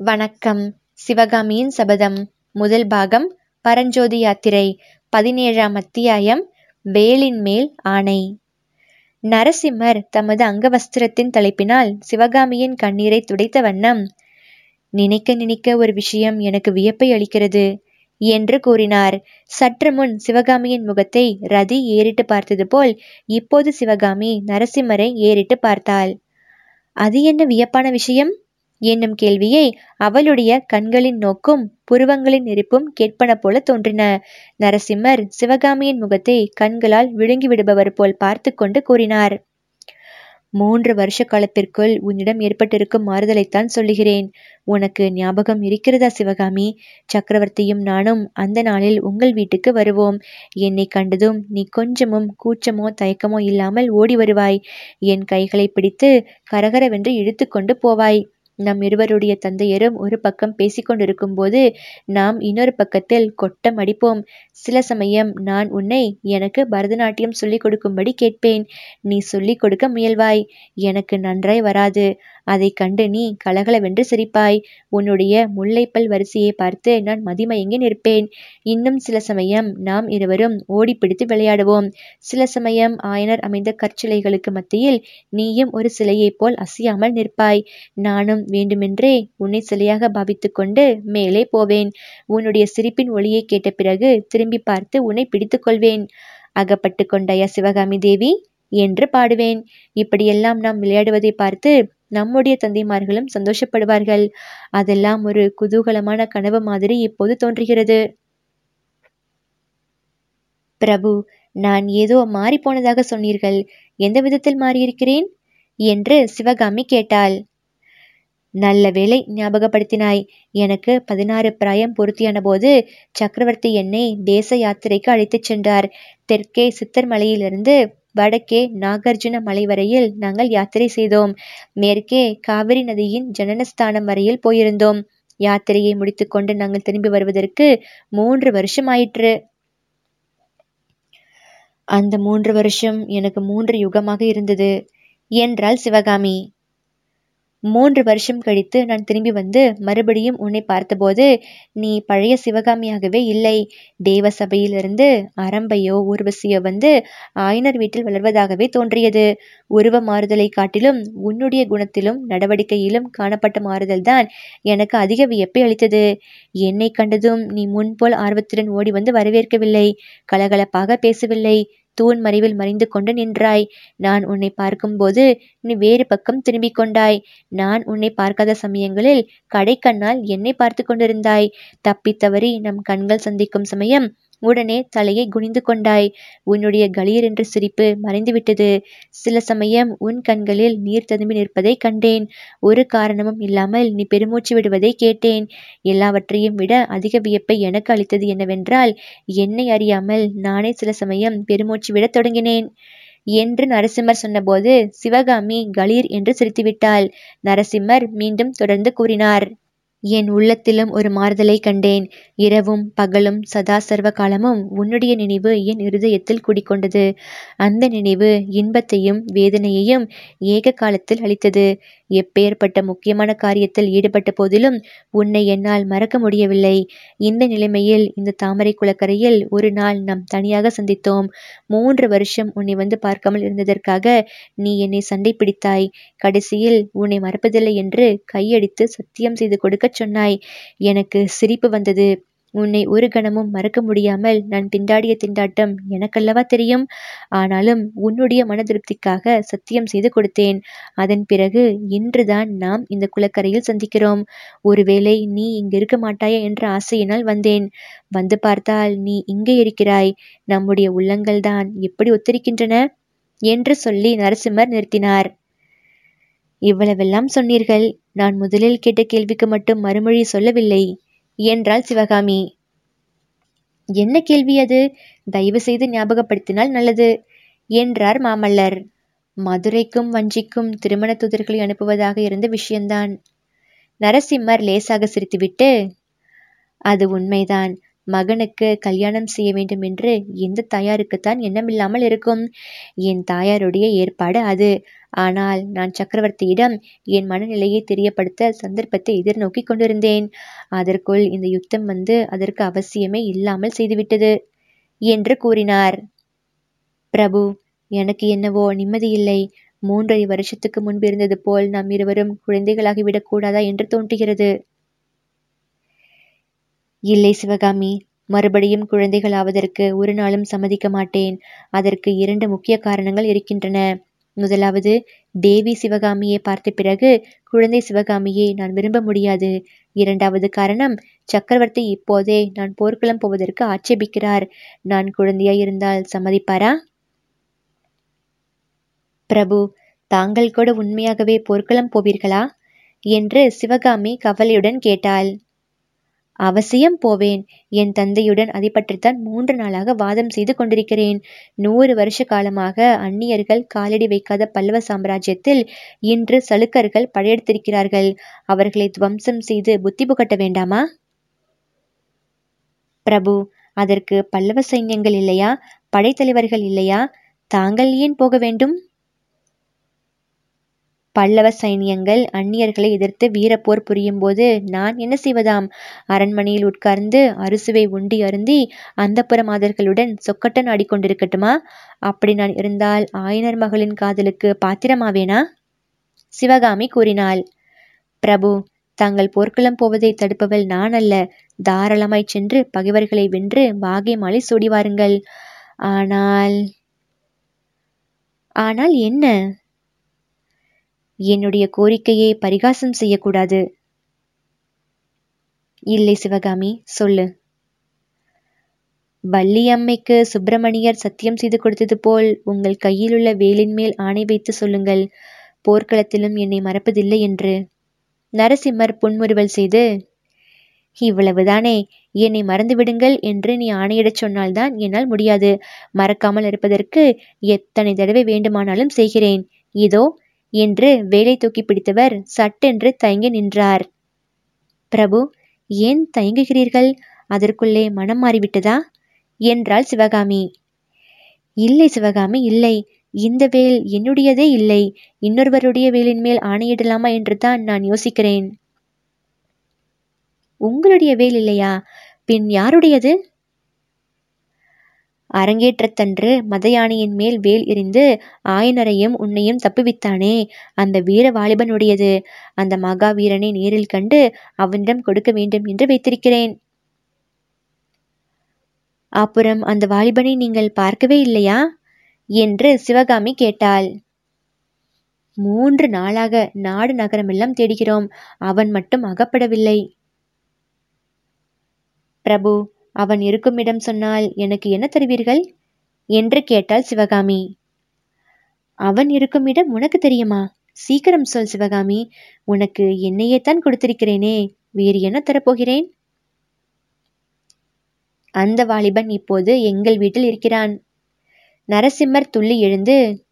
வணக்கம். சிவகாமியின் சபதம் முதல் பாகம் பரஞ்சோதி யாத்திரை பதினேழாம் அத்தியாயம் வேலின் மேல் ஆணை. நரசிம்மர் தமது அங்கவஸ்திரத்தின் தலைப்பினால் சிவகாமியின் கண்ணீரை துடைத்த வண்ணம் நினைக்க நினைக்க ஒரு விஷயம் எனக்கு வியப்பை அளிக்கிறது என்று கூறினார். சற்று முன் சிவகாமியின் முகத்தை ரதி ஏறிட்டு பார்த்தது போல் இப்போது சிவகாமி நரசிம்மரை ஏறிட்டு பார்த்தாள். அது என்ன வியப்பான விஷயம்? என்னும் கேள்வியை அவளுடைய கண்களின் நோக்கும் புருவங்களின் நெருப்பும் கேட்பன போல தோன்றின. நரசிம்மர் சிவகாமியின் முகத்தை கண்களால் விழுங்கி விடுபவர் போல் பார்த்து கொண்டு கூறினார். மூன்று வருஷ காலத்திற்குள் உன்னிடம் ஏற்பட்டிருக்கும் மாறுதலைத்தான் சொல்லுகிறேன். உனக்கு ஞாபகம் இருக்கிறதா சிவகாமி? சக்கரவர்த்தியும் நானும் அந்த நாளில் உங்கள் வீட்டுக்கு வருவோம். என்னை கண்டதும் நீ கொஞ்சமும் கூச்சமோ தயக்கமோ இல்லாமல் ஓடி வருவாய். என் கைகளை பிடித்து கரகரவென்று இழுத்து கொண்டு போவாய். நம் இருவருடைய தந்தையரும் ஒரு பக்கம் பேசிக்கொண்டிருக்கும் போது நாம் இன்னொரு பக்கத்தில் கொட்டம் அடிப்போம். சில சமயம் நான் உன்னை எனக்கு பரதநாட்டியம் சொல்லிக் கொடுக்கும்படி கேட்பேன். நீ சொல்லிக் கொடுக்க முயல்வாய். எனக்கு நன்றாய் வராது. அதை கண்டு நீ கலகலவென்று சிரிப்பாய். உன்னுடைய முல்லைப்பல் வரிசையை பார்த்து நான் மதிமயங்கி நிற்பேன். இன்னும் சில சமயம் நாம் இருவரும் ஓடிப்பிடித்து விளையாடுவோம். சில சமயம் ஆயனர் அமைந்த கற்சிலைகளுக்கு மத்தியில் நீயும் ஒரு சிலையைப் போல் அசையாமல் நிற்பாய். நானும் வேண்டுமென்றே உன்னை சிலையாக பாவித்துக் கொண்டு மேலே போவேன். உன்னுடைய சிரிப்பின் ஒளியை கேட்ட பிறகு திரும்பி பார்த்து உன்னை பிடித்துக் கொள்வேன். அகப்பட்டு கொண்டாயா சிவகாமி தேவி? என்று பாடுவேன். இப்படியெல்லாம் நாம் விளையாடுவதை பார்த்து நம்முடைய தந்தைமார்களும் சந்தோஷப்படுவார்கள். அதெல்லாம் ஒரு குதூகலமான கனவு மாதிரி இப்போது தோன்றுகிறது. பிரபு நான் ஏதோ மாறி போனதாக சொன்னீர்கள். எந்த விதத்தில் மாறியிருக்கிறேன்? என்று சிவகாமி கேட்டாள். நல்ல வேலை ஞாபகப்படுத்தினாய். எனக்கு பதினாறு பிராயம் பொருத்தியான போது சக்கரவர்த்தி என்னை தேச யாத்திரைக்கு அழைத்துச் சென்றார். தெற்கே சித்தர் மலையிலிருந்து வடக்கே நாகார்ஜுன மலை வரையில் நாங்கள் யாத்திரை செய்தோம். மேற்கே காவிரி நதியின் ஜனனஸ்தானம் வரையில் போயிருந்தோம். யாத்திரையை முடித்துக்கொண்டு நாங்கள் திரும்பி வருவதற்கு மூன்று வருஷம் ஆயிற்று. அந்த மூன்று வருஷம் எனக்கு மூன்று யுகமாக இருந்தது. என்றாள் சிவகாமி. மூன்று வருஷம் கழித்து நான் திரும்பி வந்து மறுபடியும் உன்னை பார்த்தபோது நீ பழைய சிவகாமியாகவே இல்லை. தேவ சபையிலிருந்து அரம்பையோ ஊர்வசியோ வந்து ஆயனர் வீட்டில் வளர்வதாகவே தோன்றியது. உருவ மாறுதலை காட்டிலும் உன்னுடைய குணத்திலும் நடவடிக்கையிலும் காணப்பட்ட மாறுதல்தான் எனக்கு அதிக வியப்பை அளித்தது. என்னை கண்டதும் நீ முன்போல் ஆர்வத்துடன் ஓடி வந்து வரவேற்கவில்லை. கலகலப்பாக பேசவில்லை. தூண் மறைவில் மறைந்து கொண்டு நின்றாய். நான் உன்னை பார்க்கும்போது நீ வேறு பக்கம் திரும்பிக் கொண்டாய். நான் உன்னை பார்க்காத சமயங்களில் கடைக்கண்ணால் என்னை பார்த்து கொண்டிருந்தாய். தப்பித்தவறி நம் கண்கள் சந்திக்கும் சமயம் உடனே தலையை குனிந்து கொண்டாய். உன்னுடைய கலீர் என்ற சிரிப்பு மறைந்துவிட்டது. சில சமயம் உன் கண்களில் நீர் ததும்பி நிற்பதை கண்டேன். ஒரு காரணமும் இல்லாமல் நீ பெருமூச்சு விடுவதை கேட்டேன். எல்லாவற்றையும் விட அதிக வியப்பை எனக்கு அளித்தது என்னவென்றால் என்னை அறியாமல் நானே சில சமயம் பெருமூச்சு விடத் தொடங்கினேன். என்று நரசிம்மர் சொன்னபோது சிவகாமி கலீர் என்று சிரித்துவிட்டாள். நரசிம்மர் மீண்டும் தொடர்ந்து கூறினார். என் உள்ளத்திலும் ஒரு மாறுதலை கண்டேன். இரவும் பகலும் சதா சர்வ காலமும் உன்னுடைய நினைவு என் இருதயத்தில் குடிக்கொண்டது. அந்த நினைவு இன்பத்தையும் வேதனையையும் ஏக காலத்தில் அளித்தது. எப்பேற்பட்ட முக்கியமான காரியத்தில் ஈடுபட்ட போதிலும் உன்னை என்னால் மறக்க முடியவில்லை. இந்த நிலைமையில் இந்த தாமரை குளக்கரையில் ஒரு நாள் நாம் தனியாக சந்தித்தோம். மூன்று வருஷம் உன்னை வந்து பார்க்காமல் இருந்ததற்காக நீ என்னை சண்டை பிடித்தாய். கடைசியில் உன்னை மறப்பதில்லை என்று கையடித்து சத்தியம் செய்து கொடுக்கச் சொன்னாய். எனக்கு சிரிப்பு வந்தது. உன்னை ஒரு கணமும் மறக்க முடியாமல் நான் திண்டாடிய திண்டாட்டம் எனக்கல்லவா தெரியும்? ஆனாலும் உன்னுடைய மன திருப்திக்காக சத்தியம் செய்து கொடுத்தேன். அதன் பிறகு இன்றுதான் நாம் இந்த குளக்கரையில் சந்திக்கிறோம். ஒருவேளை நீ இங்கு இருக்க மாட்டாயா என்ற ஆசையினால் வந்தேன். வந்து பார்த்தால் நீ இங்கே இருக்கிறாய். நம்முடைய உள்ளங்கள் தான் எப்படி ஒத்திருக்கின்றன? என்று சொல்லி நரசிம்மர் நிறுத்தினார். இவ்வளவெல்லாம் சொன்னீர்கள். நான் முதலில் கேட்ட கேள்விக்கு மட்டும் மறுமொழி சொல்லவில்லை. என்றாள் சிவகாமி. என்ன கேள்வி அது? தயவு செய்து ஞாபகப்படுத்தினால் நல்லது என்றார் மாமல்லர். மதுரைக்கும் வஞ்சிக்கும் திருமண தூதர்களை அனுப்புவதாக இருந்த விஷயம்தான். நரசிம்மர் லேசாக சிரித்துவிட்டு அது உண்மைதான். மகனுக்கு கல்யாணம் செய்ய வேண்டும் என்று எந்த தாயாருக்குத்தான் எண்ணமில்லாமல் இருக்கும். என் தாயாருடைய ஏற்பாடு அது. ஆனால் நான் சக்கரவர்த்தியிடம் என் மனநிலையை தெரியப்படுத்த சந்தர்ப்பத்தை எதிர்நோக்கி கொண்டிருந்தேன். அதற்குள் இந்த யுத்தம் வந்து அதற்கு அவசியமே இல்லாமல் செய்துவிட்டது என்று கூறினார். பிரபு எனக்கு என்னவோ நிம்மதியில்லை மூன்றரை வருஷத்துக்கு முன்பு இருந்தது போல் நாம் இருவரும் குழந்தைகளாகிவிடக் கூடாதா என்று தோன்றுகிறது. இல்லை சிவகாமி மறுபடியும் குழந்தைகளாவதற்கு ஒரு நாளும் சம்மதிக்க மாட்டேன். அதற்கு இரண்டு முக்கிய காரணங்கள் இருக்கின்றன. முதலாவது தேவி சிவகாமியை பார்த்த பிறகு குழந்தை சிவகாமியை நான் விரும்ப முடியாது. இரண்டாவது காரணம் சக்கரவர்த்தி இப்போதே நான் போர்க்களம் போவதற்கு ஆட்சேபிக்கிறார். நான் குழந்தையாய் இருந்தால் சம்மதிப்பாரா? பிரபு தாங்கள் கூட உண்மையாகவே போர்க்களம் போவீர்களா? என்று சிவகாமி கவலையுடன் கேட்டாள். அவசியம் போவேன். என் தந்தையுடன் அதை பற்றித்தான் மூன்று நாளாக வாதம் செய்து கொண்டிருக்கிறேன். நூறு வருஷ காலமாக அந்நியர்கள் காலடி வைக்காத பல்லவ சாம்ராஜ்யத்தில் இன்று சலுக்கர்கள் படையெடுத்திருக்கிறார்கள். அவர்களை துவம்சம் செய்து புத்தி புகட்ட வேண்டாமா? பிரபு அதற்கு பல்லவ சைன்யங்கள் இல்லையா? படைத்தலைவர்கள் இல்லையா? தாங்கள் ஏன் போக வேண்டும்? பல்லவ சைனியங்கள் அந்நியர்களை எதிர்த்து வீரப்போர் புரியும் போது நான் என்ன செய்வதாம்? அரண்மனையில் உட்கார்ந்து அறுசுவை உண்டி அருந்தி அந்த மாதர்களுடன் சொக்கட்டன் ஆடிக்கொண்டிருக்கட்டுமா? அப்படி நான் இருந்தால் ஆயனர் மகளின் காதலுக்கு பாத்திரமாவேனா? சிவகாமி கூறினாள். பிரபு தாங்கள் போர்க்களம் போவதை தடுப்பவள் நான் அல்ல. தாராளமாய் சென்று பகைவர்களை வென்று வாகை மாலை சூடி வாருங்கள். ஆனால் ஆனால் என்ன? என்னுடைய கோரிக்கையை பரிகாசம் செய்யக்கூடாது. இல்லை சிவகாமி சொல்லு. வள்ளியம்மைக்கு சுப்பிரமணியர் சத்தியம் செய்து கொடுத்தது போல் உங்கள் கையிலுள்ள வேலின் மேல் ஆணை வைத்து சொல்லுங்கள் போர்க்களத்திலும் என்னை மறப்பதில்லை என்று. நரசிம்மர் புன்முறுவல் செய்து இவ்வளவுதானே என்னை மறந்து விடுங்கள் என்று நீ ஆணையிடச் சொன்னால்தான் என்னால் முடியாது. மறக்காமல் இருப்பதற்கு எத்தனை தடவை வேண்டுமானாலும் செய்கிறேன். இதோ என்று வேலை தூக்கி பிடித்தவர் சட்டென்று தயங்கி நின்றார். பிரபு ஏன் தயங்குகிறீர்கள்? அதற்குள்ளே மனம் மாறிவிட்டதா? என்றாள் சிவகாமி. இல்லை சிவகாமி இல்லை. இந்த வேல் என்னுடையதே இல்லை. இன்னொருவருடைய வேலின் மேல் ஆணையிடலாமா என்று தான் நான் யோசிக்கிறேன். உங்களுடைய வேல் இல்லையா? பின் யாருடையது? அரங்கேற்றத்தன்று மதயானையின் மேல் வேல் எறிந்து ஆயனரையும் உன்னையும் தப்புவித்தானே? அந்த வீர வாலிபனுடையது. அந்த மகாவீரனை நேரில் கண்டு அவனிடம் கொடுக்க வேண்டும் என்று வைத்திருக்கிறேன். அப்புறம் அந்த வாலிபனை நீங்கள் பார்க்கவே இல்லையா? என்று சிவகாமி கேட்டாள். மூன்று நாளாக நாடு நகரமெல்லாம் தேடுகிறோம். அவன் மட்டும் அகப்படவில்லை. பிரபு அவன் இருக்கும் இடம் சொன்னால் எனக்கு என்ன தருவீர்கள்? என்று கேட்டாள் சிவகாமி. அவன் இருக்கும் இடம் உனக்கு தெரியுமா? சீக்கிரம் சொல் சிவகாமி. உனக்கு என்னையே தான் கொடுத்திருக்கிறேனே. வேறு என்ன தரப்போகிறேன்? அந்த வாலிபன் இப்போது எங்கள் வீட்டில் இருக்கிறான். நரசிம்மர் துள்ளி எழுந்து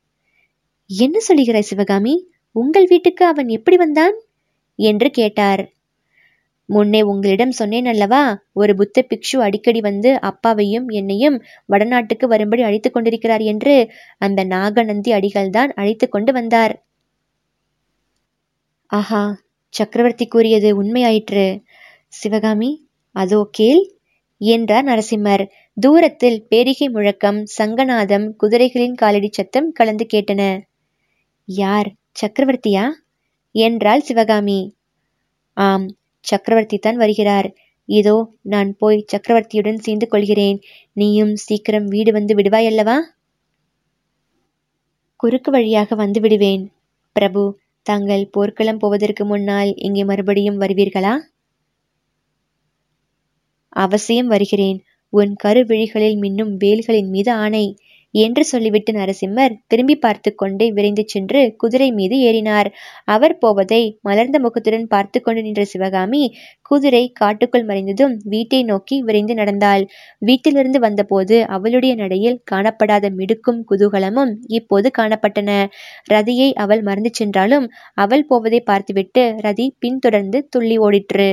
என்ன சொல்லுகிறாய் சிவகாமி? உங்கள் வீட்டுக்கு அவன் எப்படி வந்தான்? என்று கேட்டார். முன்னே உங்களிடம் சொன்னேன் அல்லவா? ஒரு புத்த பிக்ஷு அடிக்கடி வந்து அப்பாவையும் என்னையும் வடநாட்டுக்கு வரும்படி அழைத்து கொண்டிருக்கிறார் என்று அந்த நாகநந்தி அடிகள்தான் அழைத்து கொண்டு வந்தார். ஆஹா சக்கரவர்த்தி கூறியது உண்மையாயிற்று. சிவகாமி அதோ கேள் என்றார் நரசிம்மர். தூரத்தில் பேரிகை முழக்கம் சங்கநாதம் குதிரைகளின் காலடி சத்தம் கலந்து கேட்டன. யார் சக்கரவர்த்தியா? என்றாள் சிவகாமி. ஆம் சக்கரவர்த்தி தான் வருகிறார். இதோ நான் போய் சக்கரவர்த்தியுடன் சேர்ந்து கொள்கிறேன். நீயும் சீக்கிரம் வீடு வந்து விடுவாயல்லவா குறுக்கு வழியாக வந்து விடுவேன். பிரபு தாங்கள் போர்க்களம் போவதற்கு முன்னால் இங்கே மறுபடியும் வருவீர்களா? அவசியம் வருகிறேன். உன் கருவிழிகளில் மின்னும் வேல்களின் மீது ஆணை. என்று சொல்லிவிட்டு நரசிம்மர் திரும்பி பார்த்து கொண்டே விரைந்து சென்று குதிரை மீது ஏறினார். அவர் போவதை மலர்ந்த முகத்துடன் பார்த்து கொண்டு நின்ற சிவகாமி குதிரை காட்டுக்குள் மறைந்ததும் வீட்டை நோக்கி விரைந்து நடந்தாள். வீட்டிலிருந்து வந்தபோது அவளுடைய நடையில் காணப்படாத மிடுக்கும் குதூகலமும் இப்போது காணப்பட்டன. ரதியை அவள் மறந்து சென்றாலும் அவள் போவதை பார்த்துவிட்டு ரதி பின்தொடர்ந்து துள்ளி ஓடிற்று.